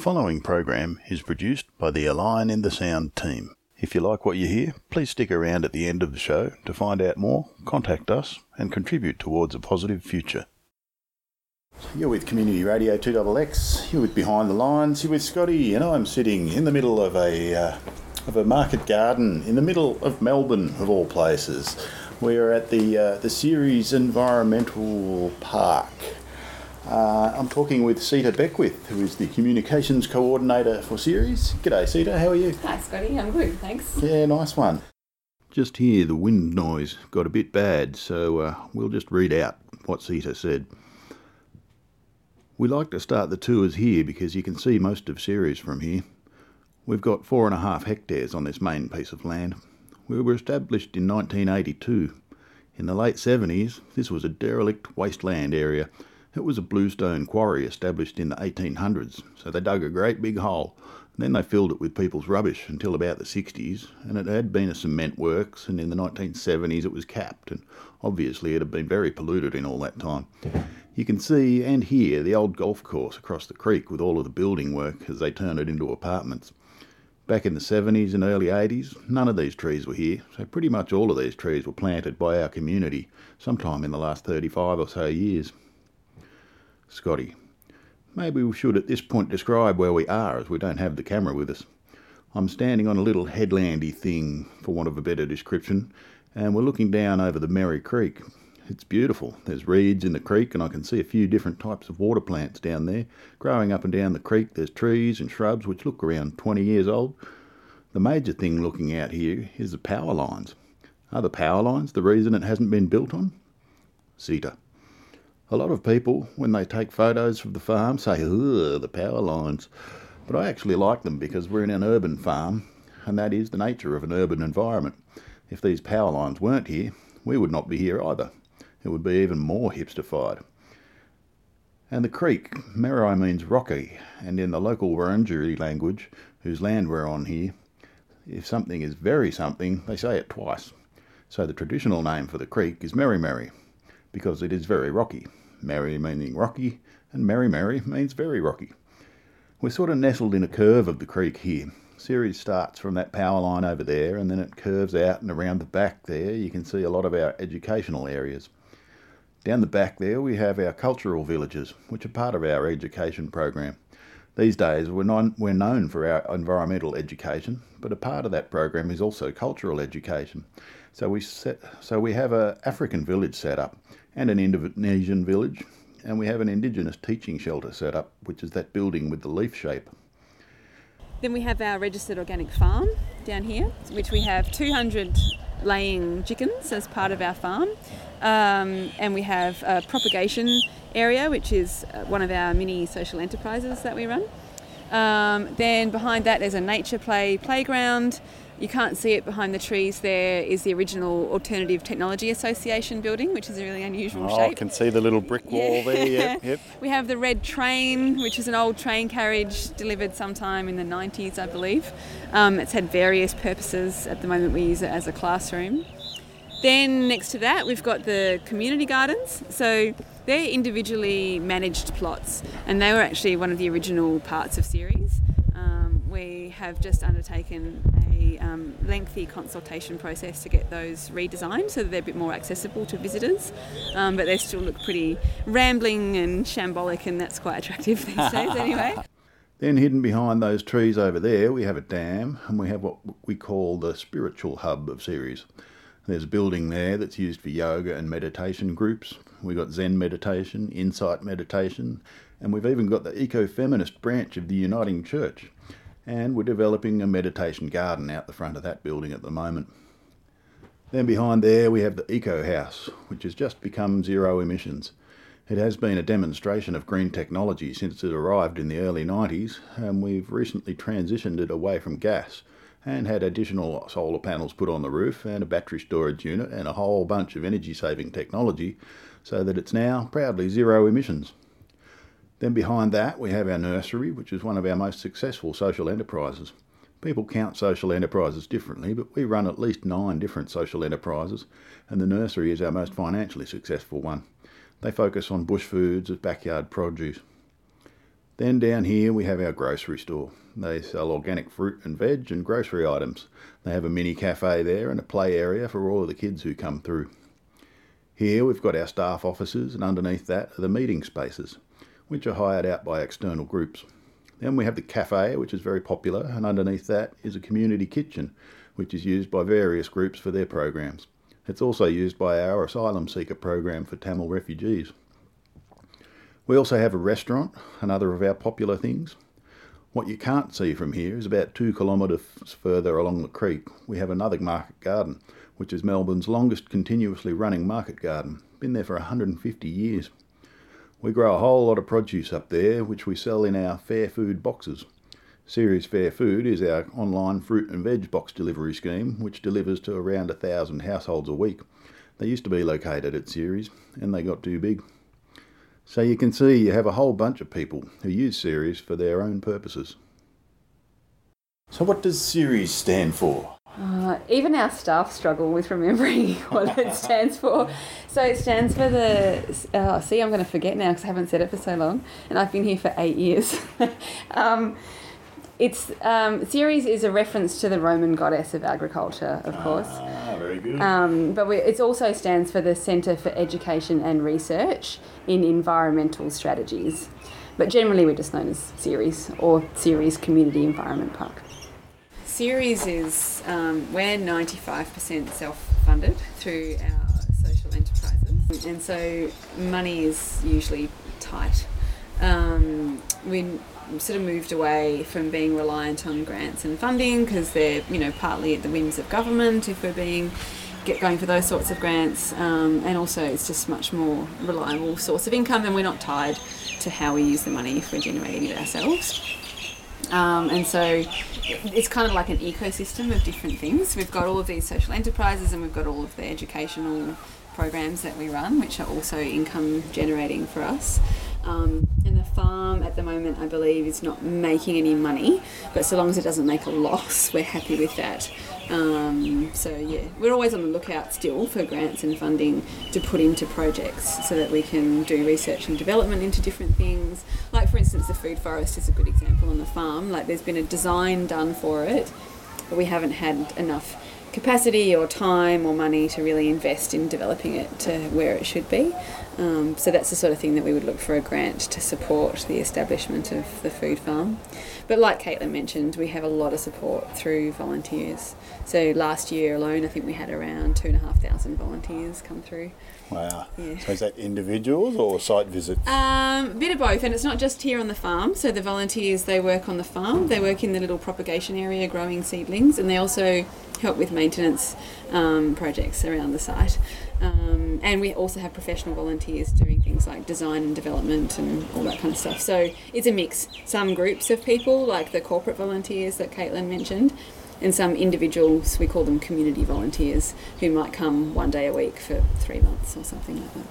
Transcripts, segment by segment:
following program is produced by the Align in the Sound team. If you like what you hear, please stick around at the end of the show to find out more, contact us, and contribute towards a positive future. You're with Community Radio 2XX, you're with Behind the Lines, you're with Scotty, and I'm sitting in the middle of a, uh, of a market garden in the middle of Melbourne, of all places. We're at the, uh, the Ceres Environmental Park. Uh, I'm talking with Sieta Beckwith, who is the Communications Coordinator for Ceres. G'day, Sieta, how are you? Hi, Scotty, I'm good, thanks. Yeah, nice one. Just here, the wind noise got a bit bad, so uh, we'll just read out what Sieta said. We like to start the tours here because you can see most of Ceres from here. We've got four and a half hectares on this main piece of land. We were established in 1982. In the late 70s, this was a derelict wasteland area. It was a bluestone quarry established in the 1800s, so they dug a great big hole. And then they filled it with people's rubbish until about the 60s, and it had been a cement works, and in the 1970s it was capped, and obviously it had been very polluted in all that time. You can see and hear the old golf course across the creek with all of the building work as they turned it into apartments. Back in the 70s and early 80s, none of these trees were here, so pretty much all of these trees were planted by our community sometime in the last 35 or so years. Scotty, maybe we should at this point describe where we are as we don't have the camera with us. I'm standing on a little headlandy thing, for want of a better description, and we're looking down over the Merri Creek. It's beautiful. There's reeds in the creek, and I can see a few different types of water plants down there. Growing up and down the creek, there's trees and shrubs which look around 20 years old. The major thing looking out here is the power lines. Are the power lines the reason it hasn't been built on? Sieta. A lot of people, when they take photos of the farm, say, ugh, the power lines. But I actually like them because we're in an urban farm, and that is the nature of an urban environment. If these power lines weren't here, we would not be here either. It would be even more hipsterfied. And the creek, Merri means rocky, and in the local Wurundjeri language, whose land we're on here, if something is very something, they say it twice. So the traditional name for the creek is Merri Merri, because it is very rocky. Merri meaning rocky, and Merri Merri means very rocky. We're sort of nestled in a curve of the creek here. Ceres starts from that power line over there, and then it curves out and around the back there. You can see a lot of our educational areas. Down the back there, we have our cultural villages, which are part of our education program. These days, we're, non, we're known for our environmental education, but a part of that program is also cultural education. So we set, so we have a African village set up, and an Indonesian village, and we have an Indigenous teaching shelter set up, which is that building with the leaf shape. Then we have our registered organic farm down here, which we have 200 laying chickens as part of our farm. Um, and we have a propagation area, which is uh, one of our mini social enterprises that we run. Um, then behind that, there's a nature play playground. You can't see it behind the trees. There is the original Alternative Technology Association building, which is a really unusual oh, shape. I can see the little brick wall yeah. there. Yep, yep. we have the red train, which is an old train carriage delivered sometime in the 90s, I believe. Um, it's had various purposes. At the moment, we use it as a classroom. Then next to that, we've got the community gardens. So they're individually managed plots, and they were actually one of the original parts of Ceres. We have just undertaken a um, lengthy consultation process to get those redesigned so that they're a bit more accessible to visitors, um, but they still look pretty rambling and shambolic, and that's quite attractive these days anyway. Then, hidden behind those trees over there, we have a dam and we have what we call the spiritual hub of Ceres. There's a building there that's used for yoga and meditation groups. We've got Zen meditation, insight meditation, and we've even got the eco feminist branch of the Uniting Church. And we're developing a meditation garden out the front of that building at the moment. Then behind there we have the Eco House, which has just become zero emissions. It has been a demonstration of green technology since it arrived in the early 90s, and we've recently transitioned it away from gas and had additional solar panels put on the roof and a battery storage unit and a whole bunch of energy saving technology so that it's now proudly zero emissions. Then behind that we have our nursery, which is one of our most successful social enterprises. People count social enterprises differently, but we run at least nine different social enterprises, and the nursery is our most financially successful one. They focus on bush foods as backyard produce. Then down here we have our grocery store. They sell organic fruit and veg and grocery items. They have a mini cafe there and a play area for all of the kids who come through. Here we've got our staff offices, and underneath that are the meeting spaces, which are hired out by external groups. Then we have the cafe, which is very popular, and underneath that is a community kitchen, which is used by various groups for their programs. It's also used by our asylum seeker program for Tamil refugees. We also have a restaurant, another of our popular things. What you can't see from here is about two kilometres further along the creek, we have another market garden, which is Melbourne's longest continuously running market garden. Been there for 150 years. We grow a whole lot of produce up there, which we sell in our Fair Food boxes. Ceres Fair Food is our online fruit and veg box delivery scheme, which delivers to around a thousand households a week. They used to be located at Ceres, and they got too big. So you can see you have a whole bunch of people who use Ceres for their own purposes. So, what does Ceres stand for? Uh, even our staff struggle with remembering what it stands for. So it stands for the. Oh, see, I'm going to forget now because I haven't said it for so long, and I've been here for eight years. um, it's um, Ceres is a reference to the Roman goddess of agriculture, of course. Ah, very good. Um, but we, it also stands for the Centre for Education and Research in Environmental Strategies. But generally, we're just known as Ceres or Ceres Community Environment Park. Ceres is um, we're 95% self-funded through our social enterprises, and so money is usually tight. Um, we sort of moved away from being reliant on grants and funding because they're you know partly at the whims of government if we're being get going for those sorts of grants, um, and also it's just much more reliable source of income, and we're not tied to how we use the money if we're generating it ourselves. Um, and so it's kind of like an ecosystem of different things. We've got all of these social enterprises and we've got all of the educational programs that we run, which are also income generating for us. Um, and the farm at the moment, I believe, is not making any money, but so long as it doesn't make a loss, we're happy with that. Um, so yeah, we're always on the lookout still for grants and funding to put into projects so that we can do research and development into different things. Like for instance, the food forest is a good example on the farm. Like there's been a design done for it, but we haven't had enough capacity or time or money to really invest in developing it to where it should be. Um, so that's the sort of thing that we would look for a grant to support the establishment of the food farm. But like Caitlin mentioned, we have a lot of support through volunteers. So last year alone, I think we had around two and a half thousand volunteers come through. Wow. Yeah. So is that individuals or site visits? Um, a bit of both, and it's not just here on the farm. So the volunteers they work on the farm. They work in the little propagation area, growing seedlings, and they also help with maintenance um, projects around the site. Um, and we also have professional volunteers doing things like design and development and all that kind of stuff. So it's a mix. Some groups of people, like the corporate volunteers that Caitlin mentioned, and some individuals, we call them community volunteers, who might come one day a week for three months or something like that.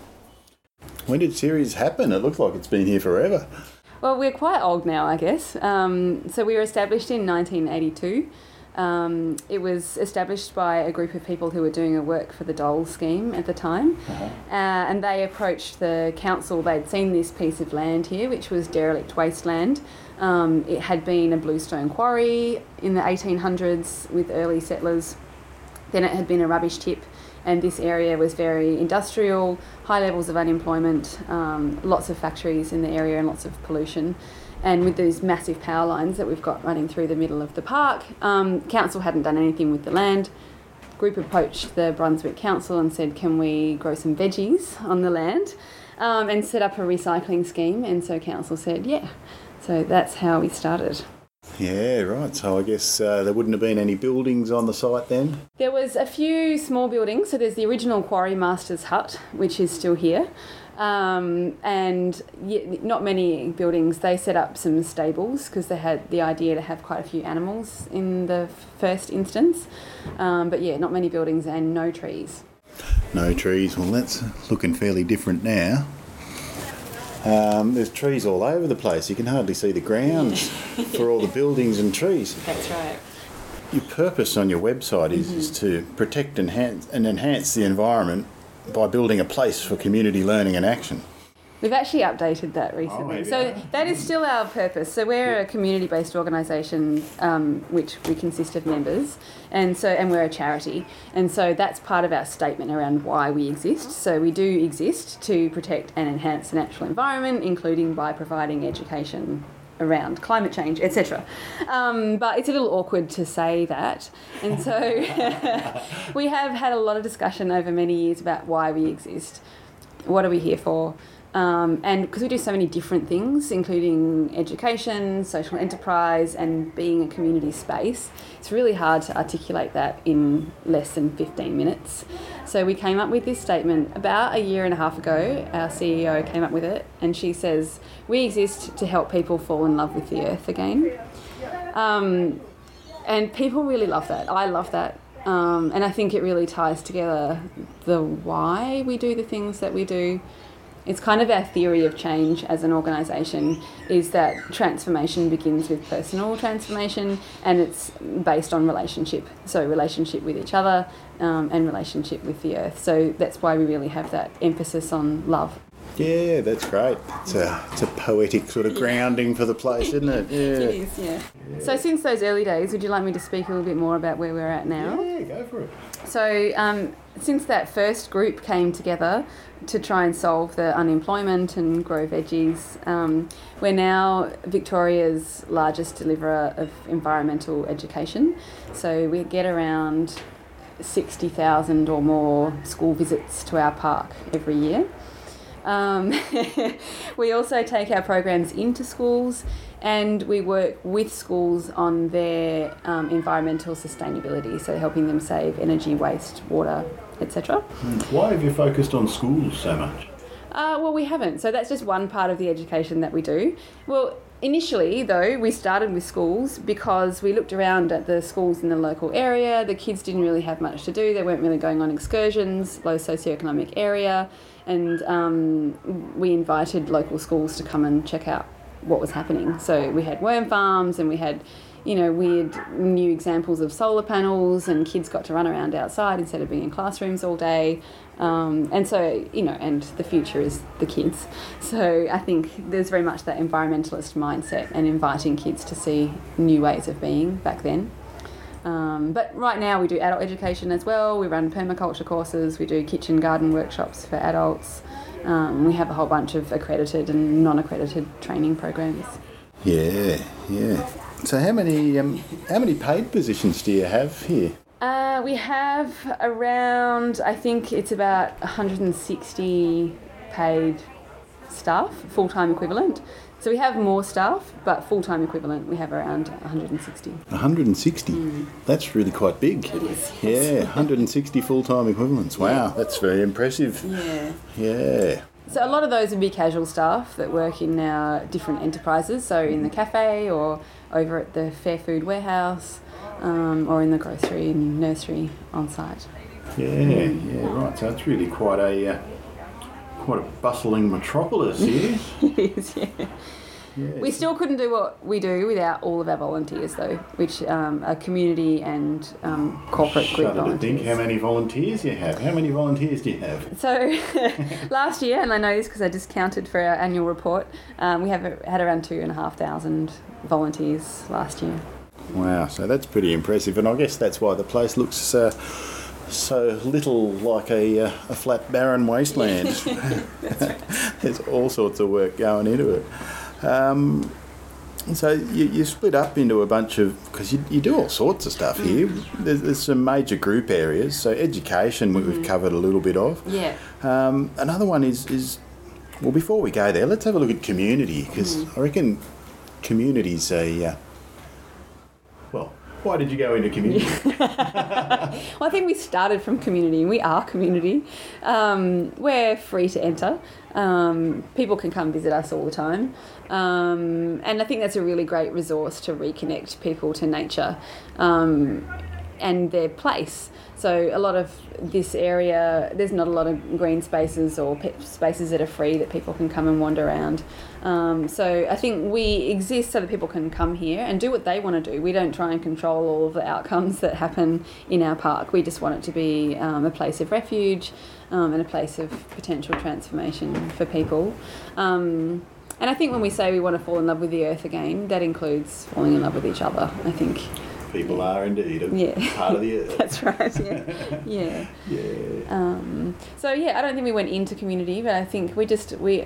When did Ceres happen? It looks like it's been here forever. Well, we're quite old now, I guess. Um, so we were established in 1982. Um, it was established by a group of people who were doing a work for the Dole scheme at the time, uh-huh. uh, and they approached the council. They'd seen this piece of land here, which was derelict wasteland. Um, it had been a bluestone quarry in the 1800s with early settlers. Then it had been a rubbish tip, and this area was very industrial, high levels of unemployment, um, lots of factories in the area, and lots of pollution. And with these massive power lines that we've got running through the middle of the park, um, council hadn't done anything with the land. Group approached the Brunswick Council and said, "Can we grow some veggies on the land?" Um, and set up a recycling scheme. And so council said, "Yeah." So that's how we started. Yeah, right. So I guess uh, there wouldn't have been any buildings on the site then? There was a few small buildings. So there's the original Quarry Master's Hut, which is still here. Um, and not many buildings. They set up some stables because they had the idea to have quite a few animals in the first instance. Um, but yeah, not many buildings and no trees. No trees. Well, that's looking fairly different now. Um, there's trees all over the place. You can hardly see the grounds for all the buildings and trees. That's right. Your purpose on your website is, mm-hmm. is to protect and enhance, and enhance the environment by building a place for community learning and action. We've actually updated that recently. maybe so I- that is still our purpose. So we're a community-based organisation, um, which we consist of members, and so and we're a charity, and so that's part of our statement around why we exist. So we do exist to protect and enhance the natural environment, including by providing education around climate change, etc. Um, but it's a little awkward to say that, and so we have had a lot of discussion over many years about why we exist what are we here for? Um, and because we do so many different things, including education, social enterprise, and being a community space, it's really hard to articulate that in less than 15 minutes. So we came up with this statement about a year and a half ago. Our CEO came up with it, and she says, We exist to help people fall in love with the earth again. Um, and people really love that. I love that. Um, and I think it really ties together the why we do the things that we do. It's kind of our theory of change as an organisation is that transformation begins with personal transformation and it's based on relationship. So, relationship with each other um, and relationship with the earth. So, that's why we really have that emphasis on love. Yeah, that's great. It's a, it's a poetic sort of grounding for the place, isn't it? It Yeah. yeah. So, since those early days, would you like me to speak a little bit more about where we're at now? Yeah, go for it. So, um, since that first group came together to try and solve the unemployment and grow veggies, um, we're now Victoria's largest deliverer of environmental education. So, we get around 60,000 or more school visits to our park every year. Um, we also take our programs into schools and we work with schools on their um, environmental sustainability, so helping them save energy, waste, water, etc. Why have you focused on schools so much? Uh, well, we haven't. So that's just one part of the education that we do. Well, initially, though, we started with schools because we looked around at the schools in the local area. The kids didn't really have much to do, they weren't really going on excursions, low socioeconomic area. And um, we invited local schools to come and check out what was happening. So we had worm farms and we had you know, weird new examples of solar panels, and kids got to run around outside instead of being in classrooms all day. Um, and so, you know, and the future is the kids. So I think there's very much that environmentalist mindset and inviting kids to see new ways of being back then. Um, but right now we do adult education as well. We run permaculture courses, we do kitchen garden workshops for adults. Um, we have a whole bunch of accredited and non accredited training programs. Yeah, yeah. So how many um, how many paid positions do you have here? Uh, we have around, I think it's about 160 paid staff, full time equivalent. So we have more staff, but full time equivalent, we have around 160. 160. That's really quite big. It is. Yeah, 160 full time equivalents. Wow, that's very impressive. Yeah. Yeah. So a lot of those would be casual staff that work in our different enterprises, so in the cafe or over at the Fair Food Warehouse um, or in the grocery and nursery on site. Yeah, yeah, right. So it's really quite a uh, quite a bustling metropolis here. It is, yeah. We still couldn't do what we do without all of our volunteers, though, which um, are community and um, corporate group Shudder to think how many volunteers you have. How many volunteers do you have? So last year, and I know this because I just counted for our annual report, um, we have had around two and a half thousand volunteers last year. Wow, so that's pretty impressive, and I guess that's why the place looks uh, so little like a, uh, a flat, barren wasteland. There's all sorts of work going into it. Um, so you, you split up into a bunch of because you, you do all sorts of stuff here. There's, there's some major group areas. So education we we've covered a little bit of. Yeah. Um, another one is is well before we go there, let's have a look at community because I reckon community's a uh. Why did you go into community? Well, I think we started from community, and we are community. Um, we're free to enter. Um, people can come visit us all the time, um, and I think that's a really great resource to reconnect people to nature. And their place. So a lot of this area, there's not a lot of green spaces or spaces that are free that people can come and wander around. Um, so I think we exist so that people can come here and do what they want to do. We don't try and control all of the outcomes that happen in our park. We just want it to be um, a place of refuge um, and a place of potential transformation for people. Um, and I think when we say we want to fall in love with the earth again, that includes falling in love with each other. I think. People are indeed a Yeah. part of the earth. That's right. Yeah. yeah. yeah. Um, so yeah, I don't think we went into community, but I think we just we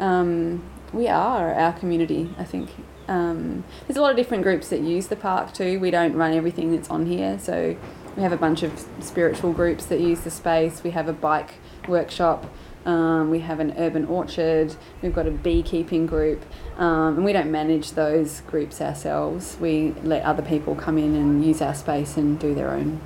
um, we are our community. I think um, there's a lot of different groups that use the park too. We don't run everything that's on here, so we have a bunch of spiritual groups that use the space. We have a bike workshop. Um, we have an urban orchard. We've got a beekeeping group, um, and we don't manage those groups ourselves. We let other people come in and use our space and do their own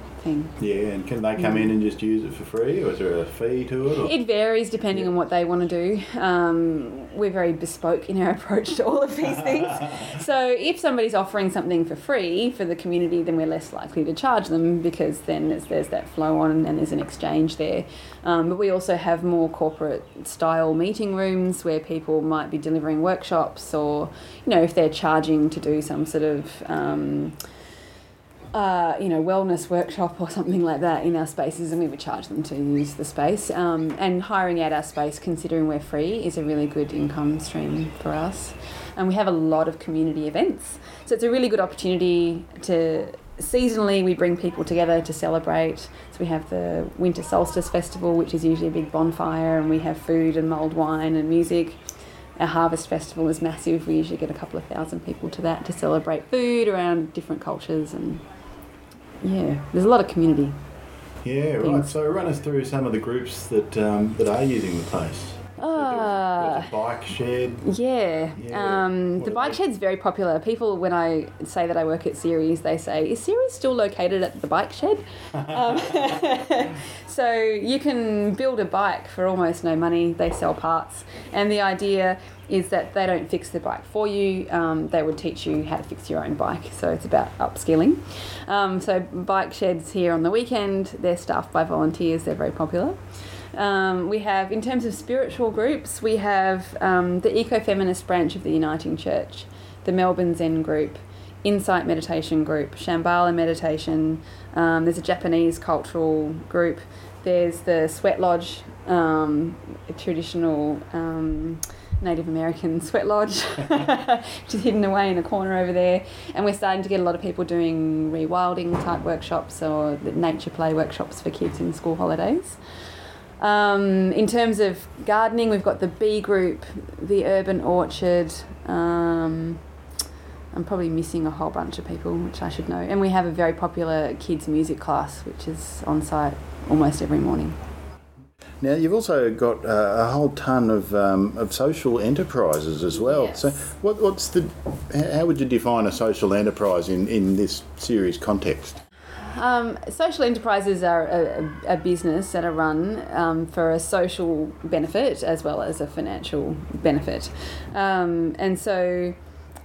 Yeah, and can they come in and just use it for free, or is there a fee to it? Or? It varies depending on what they want to do. Um, we're very bespoke in our approach to all of these things. so if somebody's offering something for free for the community, then we're less likely to charge them because then there's, there's that flow on and there's an exchange there. Um, but we also have more corporate style meeting rooms where people might be delivering workshops or, you know, if they're charging to do some sort of. Um, uh, you know, wellness workshop or something like that in our spaces, and we would charge them to use the space. Um, and hiring out our space, considering we're free, is a really good income stream for us. And we have a lot of community events, so it's a really good opportunity to. Seasonally, we bring people together to celebrate. So we have the Winter Solstice Festival, which is usually a big bonfire, and we have food and mulled wine and music. Our Harvest Festival is massive. We usually get a couple of thousand people to that to celebrate food around different cultures and yeah, there's a lot of community. Yeah, right. So run us through some of the groups that um, that are using the place. Ah. bike shed. Yeah, Yeah, um, the bike shed's very popular. People, when I say that I work at Ceres, they say, "Is Ceres still located at the bike shed?" um, so you can build a bike for almost no money. They sell parts, and the idea is that they don't fix the bike for you. Um, they would teach you how to fix your own bike. So it's about upskilling. Um, so bike sheds here on the weekend, they're staffed by volunteers. They're very popular. Um, we have, in terms of spiritual groups, we have um, the eco-feminist branch of the Uniting Church, the Melbourne Zen group, Insight Meditation group, Shambhala Meditation. Um, there's a Japanese cultural group. There's the Sweat Lodge, um, a traditional um, Native American sweat lodge, which is hidden away in a corner over there. And we're starting to get a lot of people doing rewilding type workshops or nature play workshops for kids in school holidays. Um, in terms of gardening, we've got the bee group, the urban orchard. Um, I'm probably missing a whole bunch of people, which I should know. And we have a very popular kids' music class, which is on site almost every morning. Now you've also got uh, a whole ton of, um, of social enterprises as well. Yes. So what, what's the how would you define a social enterprise in, in this Ceres context? Um, social enterprises are a, a, business that are run um, for a social benefit as well as a financial benefit. Um, and so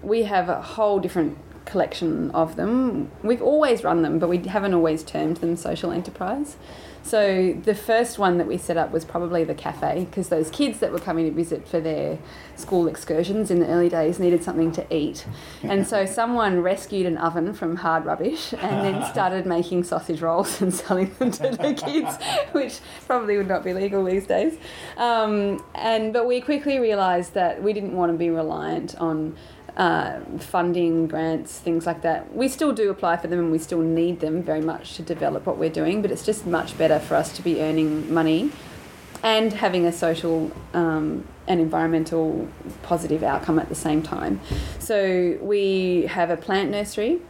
we have a whole different collection of them. We've always run them, but we haven't always termed them social enterprise. So the first one that we set up was probably the cafe because those kids that were coming to visit for their school excursions in the early days needed something to eat. And so someone rescued an oven from hard rubbish and then started making sausage rolls and selling them to the kids, which probably would not be legal these days. Um, and but we quickly realised that we didn't want to be reliant on uh, funding, grants, things like that. We still do apply for them and we still need them very much to develop what we're doing, but it's just much better for us to be earning money and having a social um, and environmental positive outcome at the same time. So we have a plant nursery,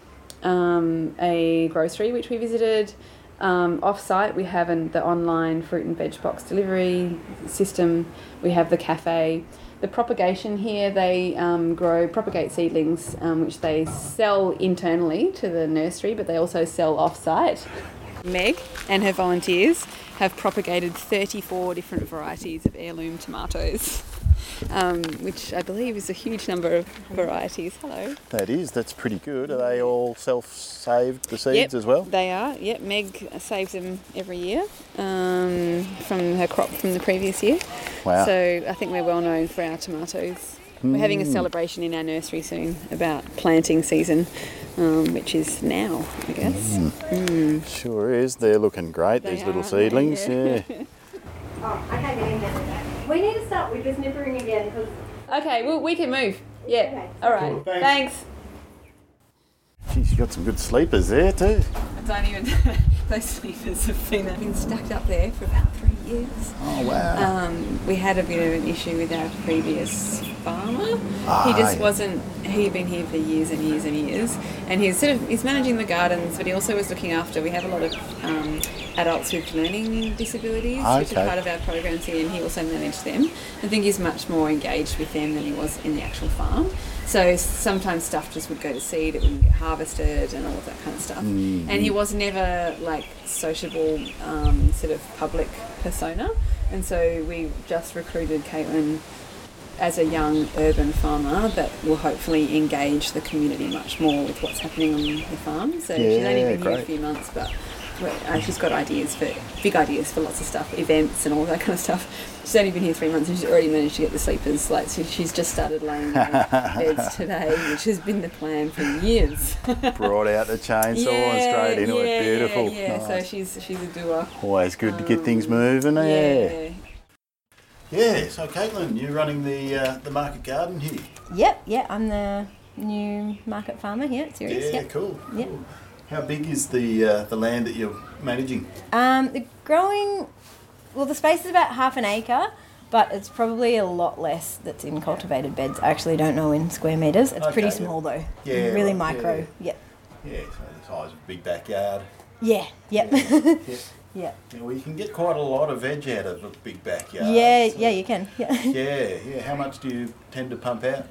um, a grocery which we visited. Um, off site, we have an, the online fruit and veg box delivery system. We have the cafe. The propagation here, they um, grow, propagate seedlings, um, which they sell internally to the nursery, but they also sell off site. Meg and her volunteers have propagated 34 different varieties of heirloom tomatoes. Um, which I believe is a huge number of varieties. Hello. That is, that's pretty good. Are they all self-saved, the seeds Yep, as well? They are. Yep, Meg saves them every year um, from her crop from the previous year. Wow. So I think we're well known for our tomatoes. We're having a celebration in our nursery soon about planting season, um, which is now, I guess. Sure is. They're looking great, They these little are, aren't they? seedlings. Yeah. Yeah. I can't get in there. We need to start with this nippering again because Okay, well, we can move. Yeah. Okay. All right. Cool, thanks. Thanks. Geez, you got some good sleepers there too. I don't even. Those sleepers have been, been stacked up there for about three years. Oh wow. Um, we had a bit of an issue with our previous farmer. Ah, he just yeah. wasn't. He'd been here for years and years and years, and he's sort of he's managing the gardens, but he also was looking after. We have a lot of um, adults with learning disabilities, which are part of our programs here, and he also managed them. I think he's much more engaged with them than he was in the actual farm. So sometimes stuff just would go to seed, it wouldn't get harvested, and all of that kind of stuff. Mm-hmm. And he was never like sociable, um, sort of public persona. And so we just recruited Caitlin as a young urban farmer that will hopefully engage the community much more with what's happening on the farm. So she's only Yeah, been here a few months, but uh, she's got ideas for big ideas for lots of stuff, events and all that kind of stuff. She's only been here three months and she's already managed to get the sleepers. Like so she's just started laying beds today, which has been the plan for years. Brought out the chainsaw and straight into yeah, it. Beautiful. Yeah, yeah. so she's she's a doer. Always good to get things Um, moving. Yeah. yeah. Yeah, so Caitlin, you're running the uh, the market garden here. Yep, yeah, I'm the new market farmer here at Ceres. Yeah, yep. cool. Yep. cool. How big is the uh, the land that you're managing? Um, the growing, well, the space is about half an acre, but it's probably a lot less that's in cultivated beds. I actually don't know in square meters. It's pretty Okay, yeah. small though. Yeah, really right, micro. yeah. Yep. Yeah, so the size of a big backyard. Yeah. Yep. Yeah. Yeah. yeah. yeah. Well, you can get quite a lot of veg out of a big backyard. Yeah. so- Yeah. You can. Yeah. Yeah, yeah. How much do you tend to pump out?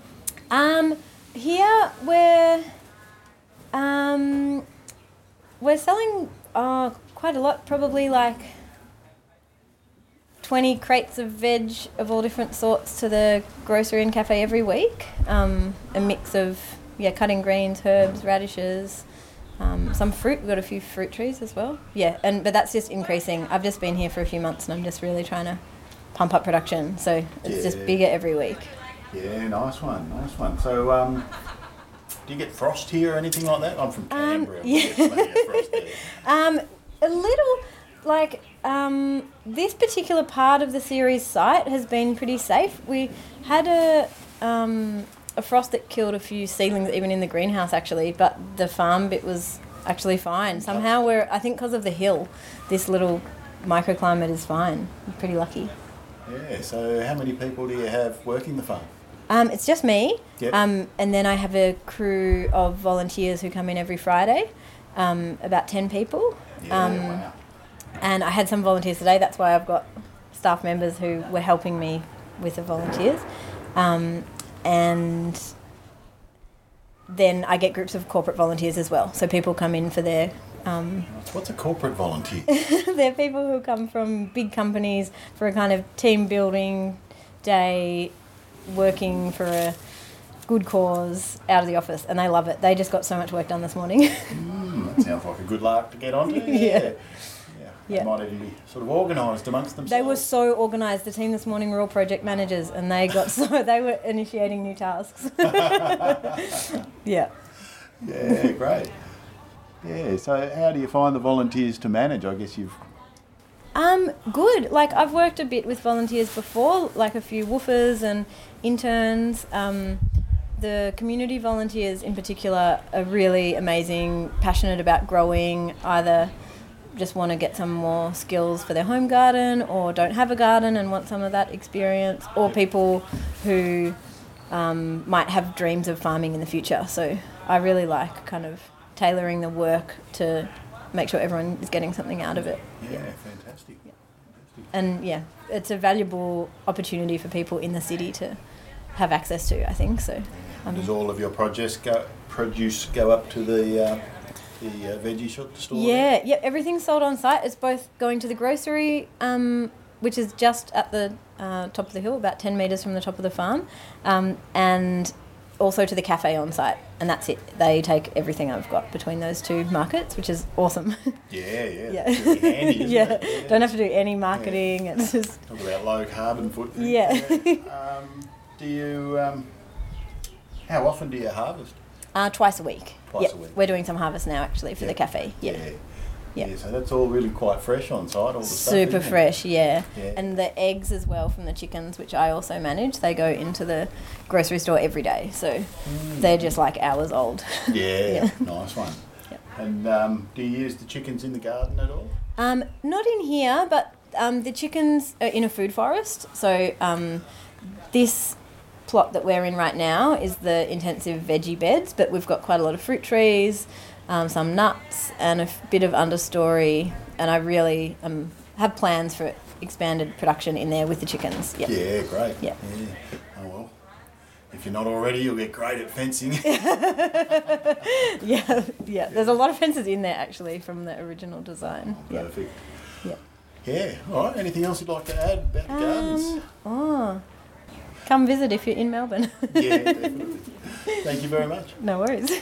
Um, here we're um, we're selling uh, quite a lot, probably like twenty crates of veg of all different sorts to the grocery and cafe every week. Um, a mix of yeah, cutting greens, herbs, radishes. Um, some fruit. We've got a few fruit trees as well. Yeah, and but that's just increasing. I've just been here for a few months, and I'm just really trying to pump up production. So it's just bigger every week. Yeah, nice one, nice one. So, um, do you get frost here or anything like that? I'm from Canberra. we yeah. get plenty of frost there. Um, a little like um, this particular part of the Ceres site has been pretty safe. We had a um, a frost that killed a few seedlings even in the greenhouse actually, but the farm bit was actually fine. Somehow we're I think because of the hill, this little microclimate is fine. I'm pretty lucky. Yeah. So, how many people do you have working the farm? Um, it's just me, Yep. um, and then I have a crew of volunteers who come in every Friday, um, about ten people. Yeah. um, wow. And I had some volunteers today. That's why I've got staff members who were helping me with the volunteers. Um, and then I get groups of corporate volunteers as well. So people come in for their. Um, What's a corporate volunteer? they're people who come from big companies for a kind of team building day, working for a good cause out of the office, and they love it. They just got so much work done this morning. Hmm, that sounds like a good lark to get onto. Yeah. Yeah. Yeah. They might even be sort of organised amongst themselves. They were so organised. The team this morning were all project managers, and they got so they were initiating new tasks. yeah. Yeah, great. Yeah. So, how do you find the volunteers to manage? I guess you've. Um, good. Like I've worked a bit with volunteers before, like a few woofers and interns. Um, the community volunteers in particular are really amazing, passionate about growing, either just want to get some more skills for their home garden or don't have a garden and want some of that experience, or people who um, might have dreams of farming in the future. So I really like kind of tailoring the work to make sure everyone is getting something out of it. Yeah, fantastic. And yeah, it's a valuable opportunity for people in the city to have access to, I think. So um, Does all of your produce go produce go up to the uh, the uh, veggie shop store? Yeah, yeah, everything's sold on site. It's both going to the grocery um, which is just at the uh, top of the hill, about 10 metres from the top of the farm, um, and also to the cafe on site. And that's it. They take everything I've got between those two markets, which is awesome. Yeah, yeah. yeah. Really handy, isn't yeah. Don't have to do any marketing. It's just, Talk about low carbon footprint. Yeah. um, do you? Um, how often do you harvest? Uh, twice a week. Twice Yep. a week. We're doing some harvest now actually for Yeah. the cafe. Yeah. Yeah. Yeah. Yeah, So that's all really quite fresh on site. All the stuff, Super it? fresh, yeah. Yeah. And the eggs as well from the chickens, which I also manage, they go into the grocery store every day. So they're just like hours old. Yeah, nice one. Yep. And um, do you use the chickens in the garden at all? Um, not in here, but um, the chickens are in a food forest. So um, this plot that we're in right now is the intensive veggie beds, but we've got quite a lot of fruit trees, um, some nuts, and a f- bit of understory. And I really um, have plans for expanded production in there with the chickens. Yep. Yeah, great. Yeah. Oh well. If you're not already, you'll get great at fencing. Yeah, yeah. There's a lot of fences in there actually from the original design. Yeah. Perfect. Yeah. Yeah. All right. Anything else you'd like to add about the gardens? Um, oh, come visit if you're in Melbourne. Yeah, definitely. Thank you very much. no worries.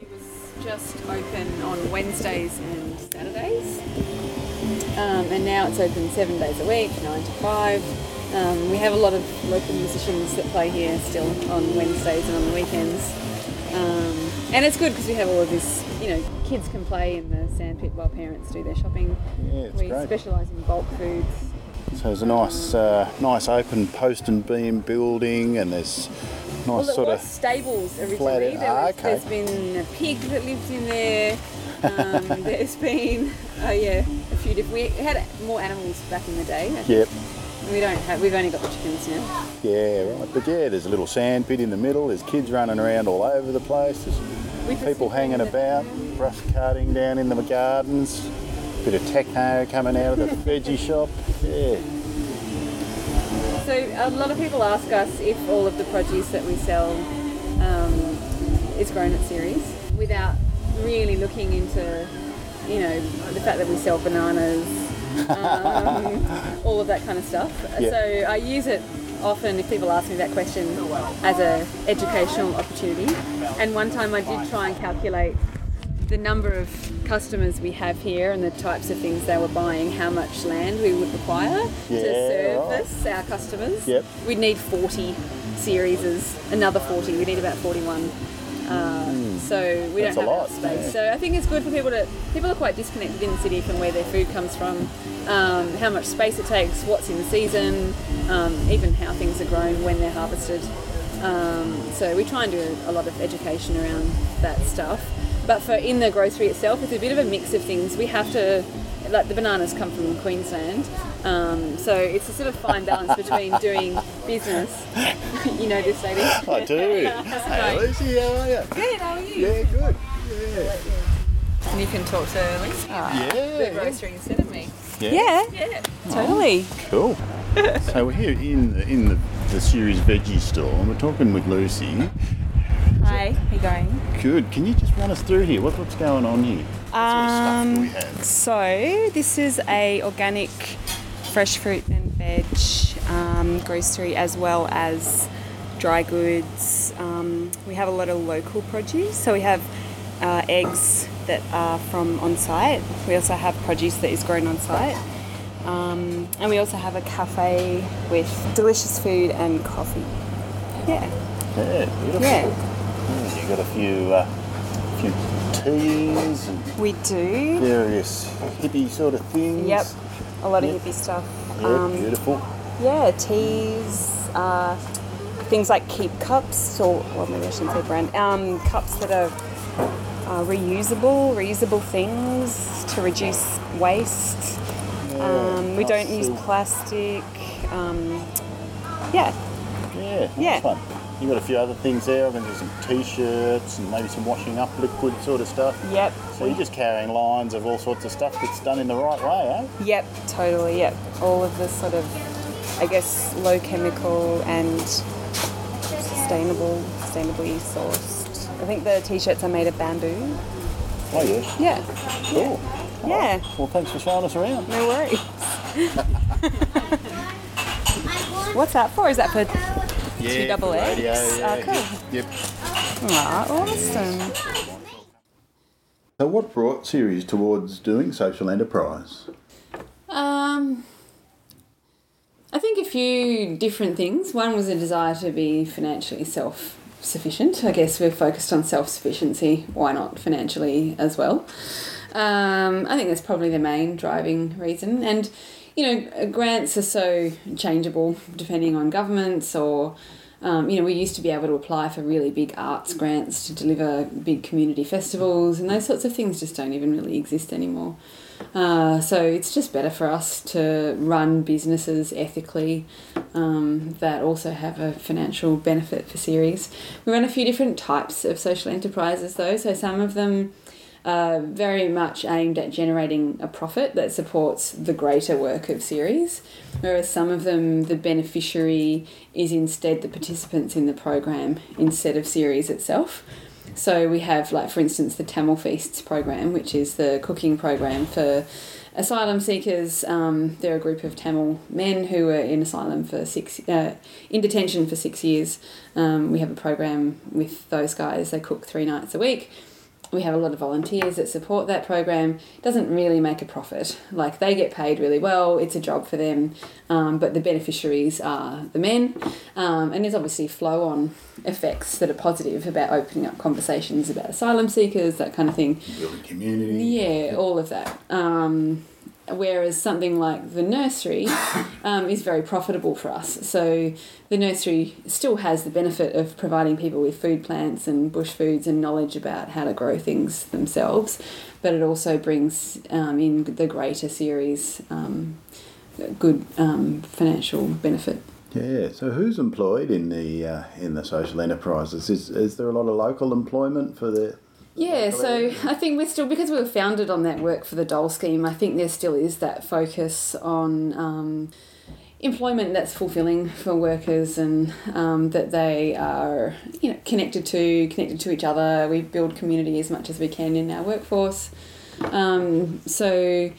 It was just open on Wednesdays and Saturdays. Um, and now it's open seven days a week, nine to five. Um, we have a lot of local musicians that play here still on Wednesdays and on the weekends. Um, and it's good because we have all of this, you know, kids can play in the sandpit while parents do their shopping. Yeah, it's we great. specialise in bulk foods. So there's a nice, uh, nice open post and beam building, and there's nice Well, sort of. stables flat- originally. There ah, okay. There's been a pig that lived in there. Um, there's been, oh yeah, a few different. We had more animals back in the day. Yep. We don't have. We've only got the chickens now. Yeah, right. But yeah, there's a little sand pit in the middle. There's kids running around all over the place. There's people hanging about, brush carting down in the gardens. Bit of techno coming out of the veggie shop. Yeah. So a lot of people ask us if all of the produce that we sell um, is grown at Ceres without really looking into, you know, the fact that we sell bananas, um, all of that kind of stuff. Yeah. So I use it often if people ask me that question as an educational opportunity. And one time I did try and calculate the number of customers we have here and the types of things they were buying, how much land we would require Yeah, to right. service our customers. Yep. We'd need 40 Ceres, another 40. We need about 41. Uh, so we Hmm. That's don't a have lot, enough space. yeah. So I think it's good for people to. People are quite disconnected in the city from where their food comes from, um, how much space it takes, what's in the season, um, even how things are grown when they're harvested. Um, so we try and do a lot of education around that stuff. But for in the grocery itself, it's a bit of a mix of things. We have to, like the bananas come from Queensland, um, so it's a sort of fine balance between doing business. you know this lady. I do. Hey. Lucy, how are you? Good. How are you? Yeah, good. Yeah. And you can talk to Lucy. The Yeah. The grocery instead of me. Yeah. Yeah. Totally. Cool. so we're here in the, in the, the Ceres veggie store, and we're talking with Lucy. Hi. How you going? Good. Can you just run us through here? What, what's going on here? What sort of stuff do we Um? So this is a organic fresh fruit and veg um, grocery as well as dry goods. Um, we have a lot of local produce. So we have uh, eggs that are from on site. We also have produce that is grown on site. Um, and we also have a cafe with delicious food and coffee. Yeah, Yeah, beautiful. yeah, Yeah, you got a few, uh, few teas and we do. various hippie sort of things. Yep, a lot of Yep. hippie stuff. Yeah, Um, beautiful. Yeah, teas, uh, things like keep cups, or well, maybe I shouldn't say brand. Um, cups that are uh, reusable, reusable things to reduce waste. Um, we don't use plastic. Um, yeah, Yeah, yeah. You got a few other things there. I'm going to do some t-shirts and maybe some washing up liquid sort of stuff. yep, So you're just carrying lines of all sorts of stuff that's done in the right way, eh? yep, totally, yep. All of this sort of, I guess, low chemical and sustainable, sustainably sourced. I think the t-shirts are made of bamboo. Oh yes. Yeah, Cool. Yeah. right. Well, thanks for showing us around. no worries. What's that for? Is that for Yeah, double for X? radio, Oh, yeah. cool. Yep. Ah, awesome. So, what brought Ceres towards doing social enterprise? Um, I think a few different things. One was a desire to be financially self sufficient. I guess we're focused on self sufficiency. Why not financially as well? Um, I think that's probably the main driving reason. And, you know, grants are so changeable depending on governments or. Um, you know, we used to be able to apply for really big arts grants to deliver big community festivals, and those sorts of things just don't even really exist anymore. Uh, so it's just better for us to run businesses ethically um, that also have a financial benefit for Ceres. We run a few different types of social enterprises though, so some of them very much aimed at generating a profit that supports the greater work of Ceres, whereas some of them, the beneficiary is instead the participants in the program instead of Ceres itself. So we have, like for instance, the Tamil Feasts program, which is the cooking program for asylum seekers. Um, they're a group of Tamil men who were in asylum for six, uh, in detention for six years. Um, we have a program with those guys. They cook three nights a week. We have a lot of volunteers that support that program. It doesn't really make a profit. Like they get paid really well. It's a job for them, um, but the beneficiaries are the men. Um, and there's obviously flow-on effects that are positive about opening up conversations about asylum seekers, that kind of thing. Building community. Yeah, all of that. Um, whereas something like the nursery um, is very profitable for us. So the nursery still has the benefit of providing people with food plants and bush foods and knowledge about how to grow things themselves, but it also brings um, in the greater Ceres um, good um, financial benefit. Yeah. So, who's employed in the uh, in the social enterprises? Is is there a lot of local employment for the? Yeah, so I think we're still because we were founded on that work for the dole scheme. I think there still is that focus on um, employment that's fulfilling for workers and um, that they are you know connected to connected to each other. We build community as much as we can in our workforce. Um, so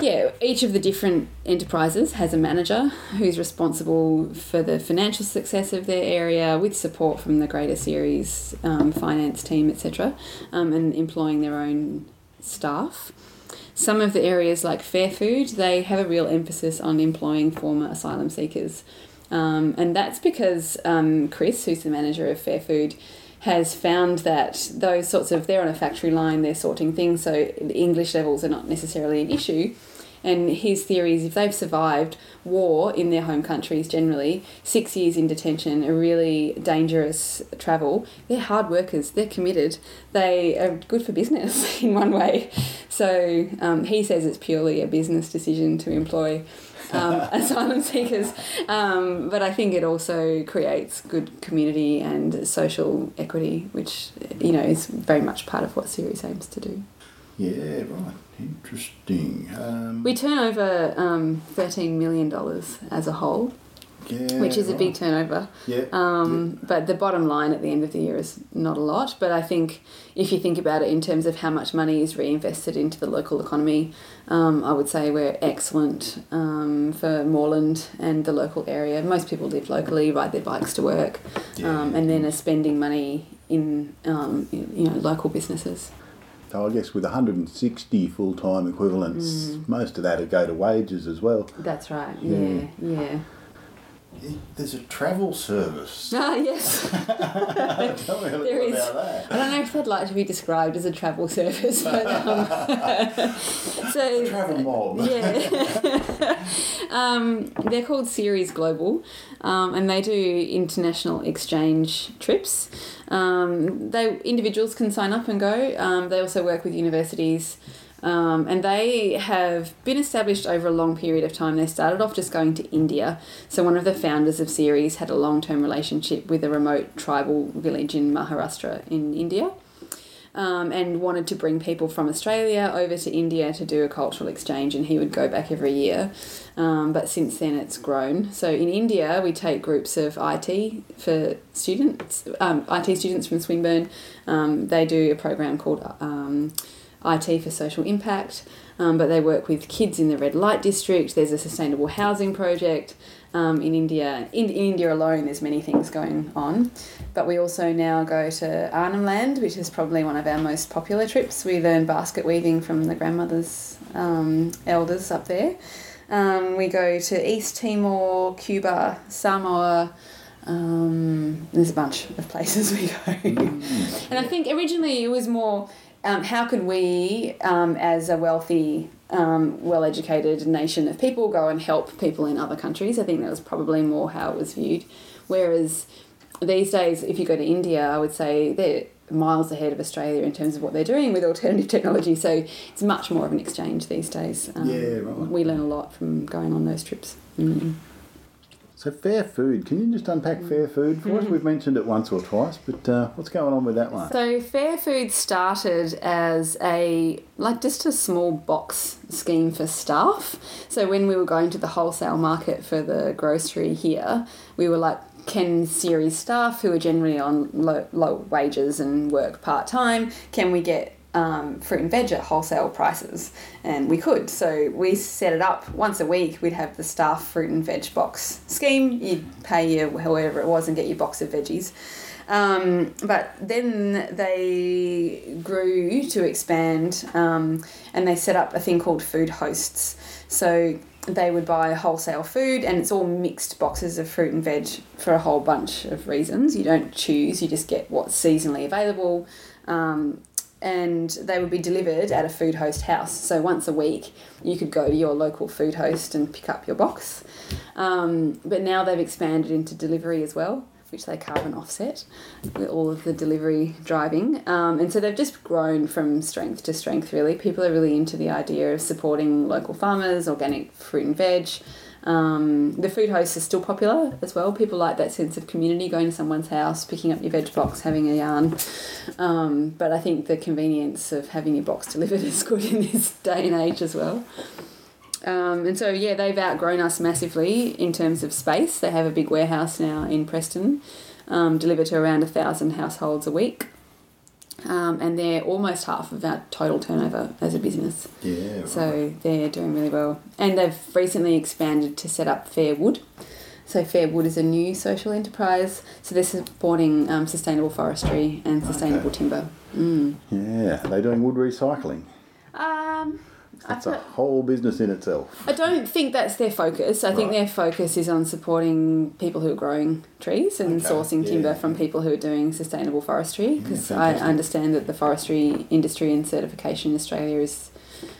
yeah, each of the different enterprises has a manager who's responsible for the financial success of their area with support from the greater Ceres um, finance team, etc., um, and employing their own staff. Some of the areas like Fair Food, they have a real emphasis on employing former asylum seekers. Um, and that's because um, Chris, who's the manager of Fair Food, has found that those sorts of, they're on a factory line, they're sorting things, so English levels are not necessarily an issue. And his theory is if they've survived war in their home countries generally, six years in detention, a really dangerous travel, they're hard workers, they're committed, they are good for business in one way. So um, he says it's purely a business decision to employ um, asylum seekers. Um, but I think it also creates good community and social equity, which you know is very much part of what Ceres aims to do. Yeah. Right. Interesting. Um, We turn over um, thirteen million dollars as a whole, yeah, which is a big turnover. Yeah. Um, But the bottom line at the end of the year is not a lot. But I think if you think about it in terms of how much money is reinvested into the local economy, um, I would say we're excellent um, for Moreland and the local area. Most people live locally, ride their bikes to work, um, and then are spending money in um, you know local businesses. So I guess with 160 full-time equivalents, Mm. most of that would go to wages as well. That's right. Yeah. Yeah, yeah. There's a travel service. Ah, yes. Tell me a little There about that. I don't know if they'd like to be described as a travel service, but um, so Travel mob. yeah, um, they're called Ceres Global, um, and they do international exchange trips. Um, they individuals can sign up and go. Um, they also work with universities. Um, and they have been established over a long period of time. They started off just going to India. So, one of the founders of Ceres had a long term relationship with a remote tribal village in Maharashtra in India um, and wanted to bring people from Australia over to India to do a cultural exchange, and he would go back every year. Um, but since then, it's grown. So in India, we take groups of IT for students, um, IT students from Swinburne. Um, they do a program called um, IT for social impact, um, but they work with kids in the red light district. There's a sustainable housing project um, in India. In, in India alone, there's many things going on. But we also now go to Arnhem Land, which is probably one of our most popular trips. We learn basket weaving from the grandmothers, um, elders up there. Um, we go to East Timor, Cuba, Samoa. Um, there's a bunch of places we go. and I think originally it was more um, how could we, um, as a wealthy, um, well educated nation of people, go and help people in other countries? I think that was probably more how it was viewed. Whereas these days, if you go to India, I would say they're miles ahead of Australia in terms of what they're doing with alternative technology. So it's much more of an exchange these days. Um, Yeah, right. We learn a lot from going on those trips. Mm. So fair food. Can you just unpack fair food for us? We've mentioned it once or twice, but uh, what's going on with that one? So Fair Food started as a like just a small box scheme for staff. So when we were going to the wholesale market for the grocery here, we were like can Ceres staff who are generally on low, low wages and work part time, can we get um, fruit and veg at wholesale prices? And we could. So we set it up once a week. We'd have the staff fruit and veg box scheme. You'd pay your however it was and get your box of veggies. Um, but then they grew to expand um, and they set up a thing called food hosts. So they would buy wholesale food and it's all mixed boxes of fruit and veg for a whole bunch of reasons. You don't choose, you just get what's seasonally available. Um, and they would be delivered at a food host house. So once a week, you could go to your local food host and pick up your box. Um, but now they've expanded into delivery as well, which they carbon offset with all of the delivery driving. Um, and so they've just grown from strength to strength, really. People are really into the idea of supporting local farmers, organic fruit and veg. Um, the food host is still popular as well. People like that sense of community, going to someone's house, picking up your veg box, having a yarn. Um, but I think the convenience of having your box delivered is good in this day and age as well. Um, and so, yeah, they've outgrown us massively in terms of space. They have a big warehouse now in Preston, um, to around a thousand households a week. Um, and they're almost half of our total turnover as a business. Yeah. right. So they're doing really well. And they've recently expanded to set up Fairwood. So Fairwood is a new social enterprise. So they're supporting um, sustainable forestry and sustainable Okay. timber. Mm. Yeah. Are they doing wood recycling? Um, That's a whole business in itself. I don't think that's their focus. I think their focus is on supporting people who are growing trees and Okay, sourcing timber yeah. from people who are doing sustainable forestry. Because I understand that the forestry industry and certification in Australia is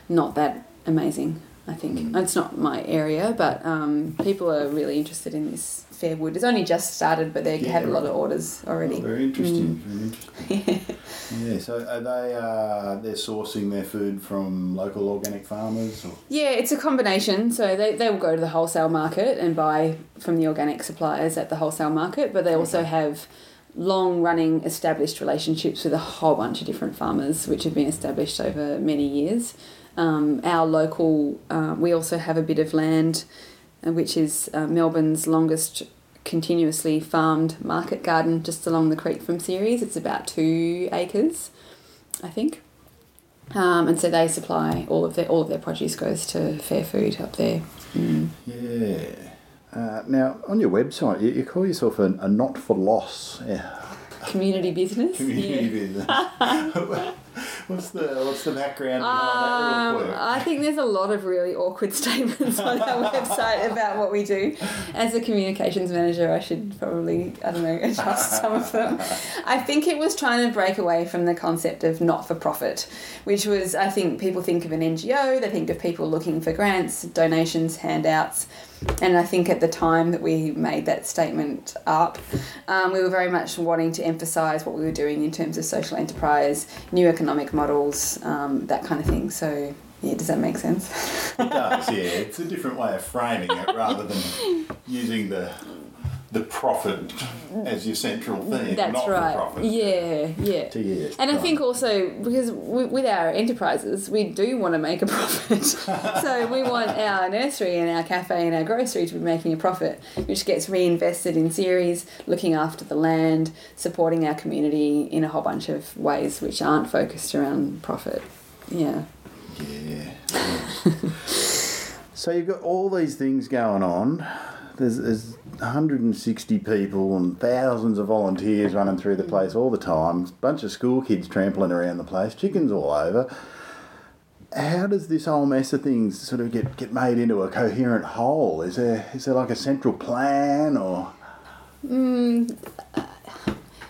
not that amazing. I think Mm. it's not my area, but um, people are really interested in this fair wood. It's only just started, but they Yeah, had a lot of orders already. Oh, very interesting. Very interesting. yeah. So are they uh, they're sourcing their food from local organic farmers? Or? Yeah, it's a combination. So they, they will go to the wholesale market and buy from the organic suppliers at the wholesale market, but they also Okay. have long running established relationships with a whole bunch of different farmers, which have been established over many years. Um, our local, uh, we also have a bit of land, which is uh, Melbourne's longest continuously farmed market garden just along the creek from Ceres. It's about two acres, I think. Um, and so they supply all of their all of their produce goes to Fair Food up there. Mm. Yeah. Uh, now, on your website, you, you call yourself a, a not for loss. Community business. community business. what's the what's the background behind that Um, little quirk? I think there's a lot of really awkward statements on our website about what we do. As a communications manager, I should probably, I don't know, adjust some of them. I think it was trying to break away from the concept of not for profit, which was, I think people think of an NGO, they think of people looking for grants, donations, handouts. And I think at the time that we made that statement up, um, we were very much wanting to emphasise what we were doing in terms of social enterprise, new economic models, um, that kind of thing. So, yeah, does that make sense? It does, yeah. It's a different way of framing it rather than using the the profit as your central theme. That's not right. For profit. Yeah, yeah. Yes, And I think also because w- with our enterprises, we do want to make a profit. so we want our nursery and our cafe and our grocery to be making a profit, which gets reinvested in Ceres, looking after the land, supporting our community in a whole bunch of ways which aren't focused around profit. yeah. Yeah. so you've got all these things going on. There's, there's 160 people and thousands of volunteers running through the place all the time. bunch of school kids trampling around the place, chickens all over. How does this whole mess of things sort of get, get made into a coherent whole? Is there is there like a central plan or?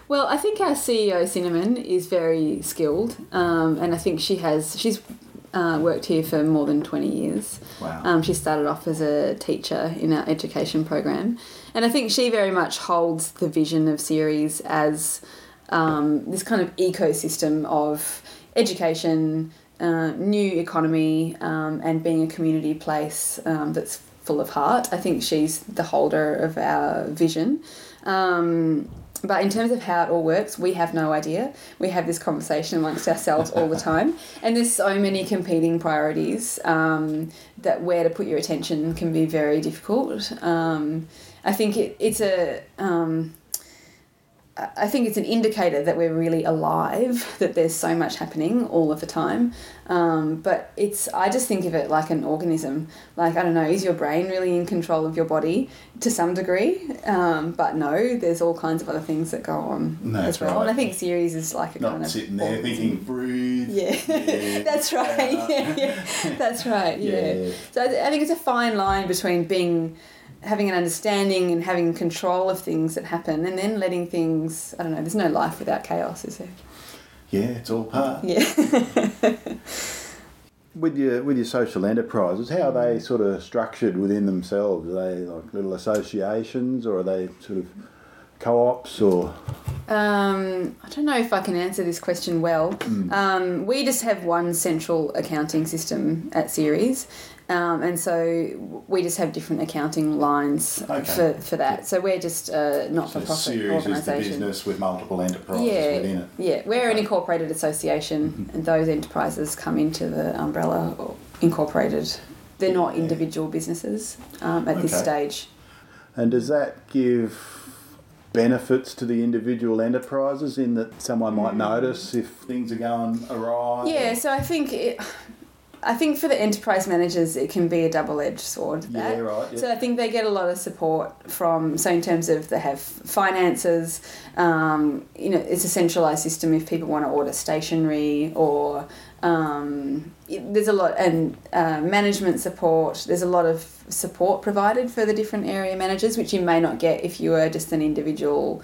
Well, I think our CEO Cinnamon is very skilled, um, and I think she has she's uh, worked here for more than twenty years. Wow. Um, she started off as a teacher in our education program, and I think she very much holds the vision of Ceres as um, this kind of ecosystem of education, uh, new economy, um, and being a community place um, that's full of heart. I think she's the holder of our vision. Um, but in terms of how it all works, we have no idea. We have this conversation amongst ourselves all the time, and there's so many competing priorities um, that where to put your attention can be very difficult. Um, I think it, it's a um, I think it's an indicator that we're really alive, that there's so much happening all of the time. Um, but it's, I just think of it like an organism. Like, I don't know, is your brain really in control of your body to some degree? Um, but no, there's all kinds of other things that go on No, as well. right. And I think Ceres is like a Not kind of. sitting there organism. thinking, breathe. Yeah, that's right. Yeah, yeah, that's right. Yeah. Yeah. So I think it's a fine line between being, having an understanding and having control of things that happen, and then letting things. I don't know. There's no life without chaos, is there? Yeah, it's all part. Yeah. With your with your social enterprises, how are they sort of structured within themselves? Are they like little associations, or are they sort of co-ops, or Um, I don't know if I can answer this question well. Um, we just have one central accounting system at Ceres, um, and so we just have different accounting lines Okay. for, for that. So we're just a not for profit Ceres is the organisation. business with multiple enterprises Yeah, within it? yeah, we're an incorporated association, and those enterprises come into the umbrella or incorporated. They're not individual businesses um, at this stage. And does that give benefits to the individual enterprises in that someone might notice if things are going awry? Yeah, so I think it, I think for the enterprise managers it can be a double edged sword. Yeah, right, yeah. So I think they get a lot of support from so in terms of they have finances, um, you know, it's a centralized system if people want to order stationery or um, it- there's a lot and uh, management support. There's a lot of support provided for the different area managers, which you may not get if you were just an individual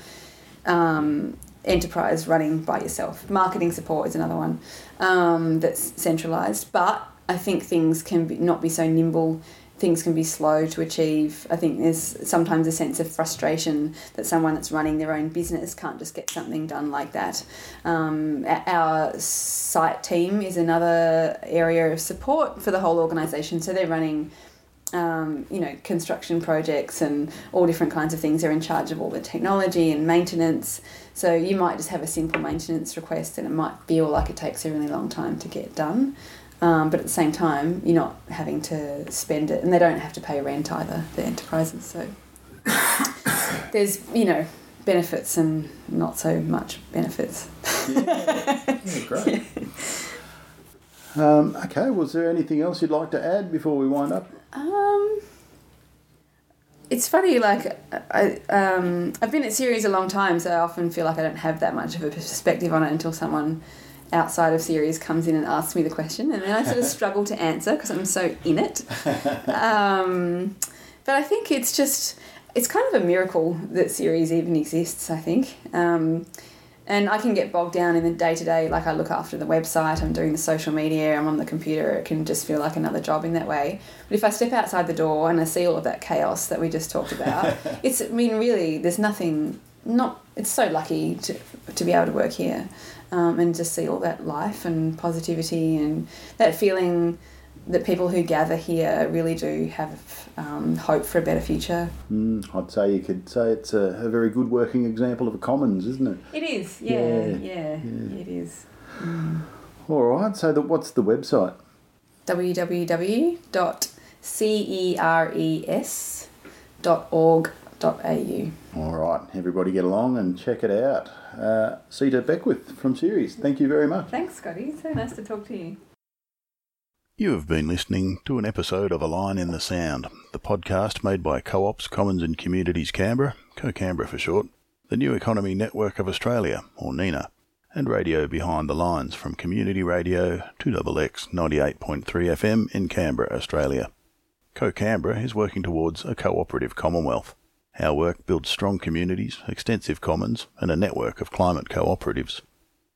um, enterprise running by yourself. Marketing support is another one um, that's centralized, but I think things can be, not be so nimble. Things can be slow to achieve. I think there's sometimes a sense of frustration that someone that's running their own business can't just get something done like that. Um, our site team is another area of support for the whole organisation. So they're running um, you know, construction projects and all different kinds of things. They're in charge of all the technology and maintenance. So you might just have a simple maintenance request and it might feel like it takes a really long time to get done. Um, but at the same time, you're not having to spend it, and they don't have to pay rent either, the enterprises. So there's, you know, benefits and not so much benefits. Yeah, great. Um, okay, was there anything else you'd like to add before we wind up? Um, it's funny, like I, um, I've been at Ceres a long time, so I often feel like I don't have that much of a perspective on it until someone outside of Ceres comes in and asks me the question, and then I sort of struggle to answer because I'm so in it. Um, but I think it's just it's kind of a miracle that Ceres even exists. I think. Um, and I can get bogged down in the day to day. Like I look after the website, I'm doing the social media, I'm on the computer. It can just feel like another job in that way. But if I step outside the door and I see all of that chaos that we just talked about, it's. I mean, really, there's nothing. Not. It's so lucky to to be able to work here, um, and just see all that life and positivity and that feeling that people who gather here really do have um, hope for a better future. Mm, I'd say you could say it's a, a very good working example of a commons, isn't it? It is. Yeah, yeah, it is. All right, so the, what's the website? www.ceres.org.au. All right, everybody get along and check it out. Uh, Sieta Beckwith from Ceres, thank you very much. Thanks, Scotty. So nice to talk to you. You have been listening to an episode of A Line in the Sound, the podcast made by Co ops, Commons and Communities Canberra, Co Canberra for short, the New Economy Network of Australia, or NENA, and Radio Behind the Lines from Community Radio 2XX 98.3 FM in Canberra, Australia. Co Canberra is working towards a cooperative Commonwealth. Our work builds strong communities, extensive commons, and a network of climate cooperatives.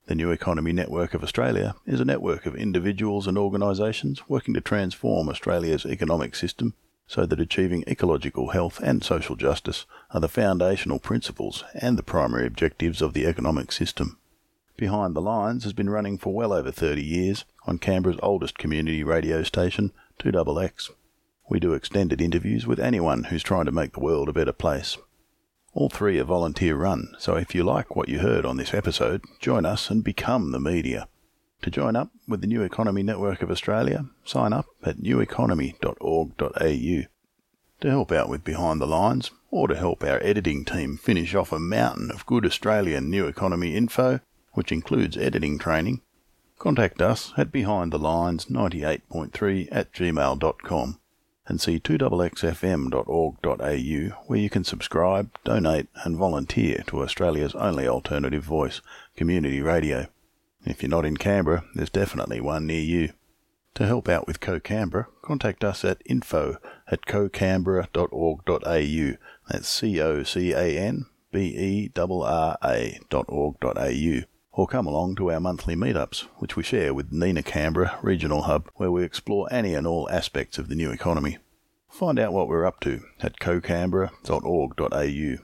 The New Economy Network of Australia is a network of individuals and organisations working to transform Australia's economic system so that achieving ecological health and social justice are the foundational principles and the primary objectives of the economic system. Behind the Lines has been running for well over 30 years on Canberra's oldest community radio station, 2XX. We do extended interviews with anyone who's trying to make the world a better place. All three are volunteer run, so if you like what you heard on this episode, join us and become the media. To join up with the New Economy Network of Australia, sign up at neweconomy.org.au. To help out with Behind the Lines, or to help our editing team finish off a mountain of good Australian New Economy info, which includes editing training, contact us at behindthelines98.3 at gmail.com and see 2xxfm.org.au where you can subscribe, donate and volunteer to Australia's only alternative voice, community radio. If you're not in Canberra, there's definitely one near you. To help out with Co-Canberra, contact us at info at cocanberra.org.au. That's C-O-C-A-N-B-E-R-R-A dot org.au or come along to our monthly meetups, which we share with NENA Canberra Regional Hub, where we explore any and all aspects of the new economy. Find out what we're up to at cocanberra.org.au.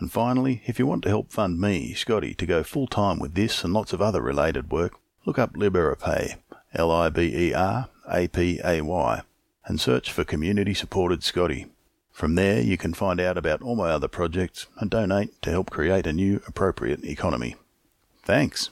And finally, if you want to help fund me, Scotty, to go full time with this and lots of other related work, look up Liberapay, L I B E R A P A Y, and search for Community Supported Scotty. From there, you can find out about all my other projects and donate to help create a new appropriate economy. Thanks.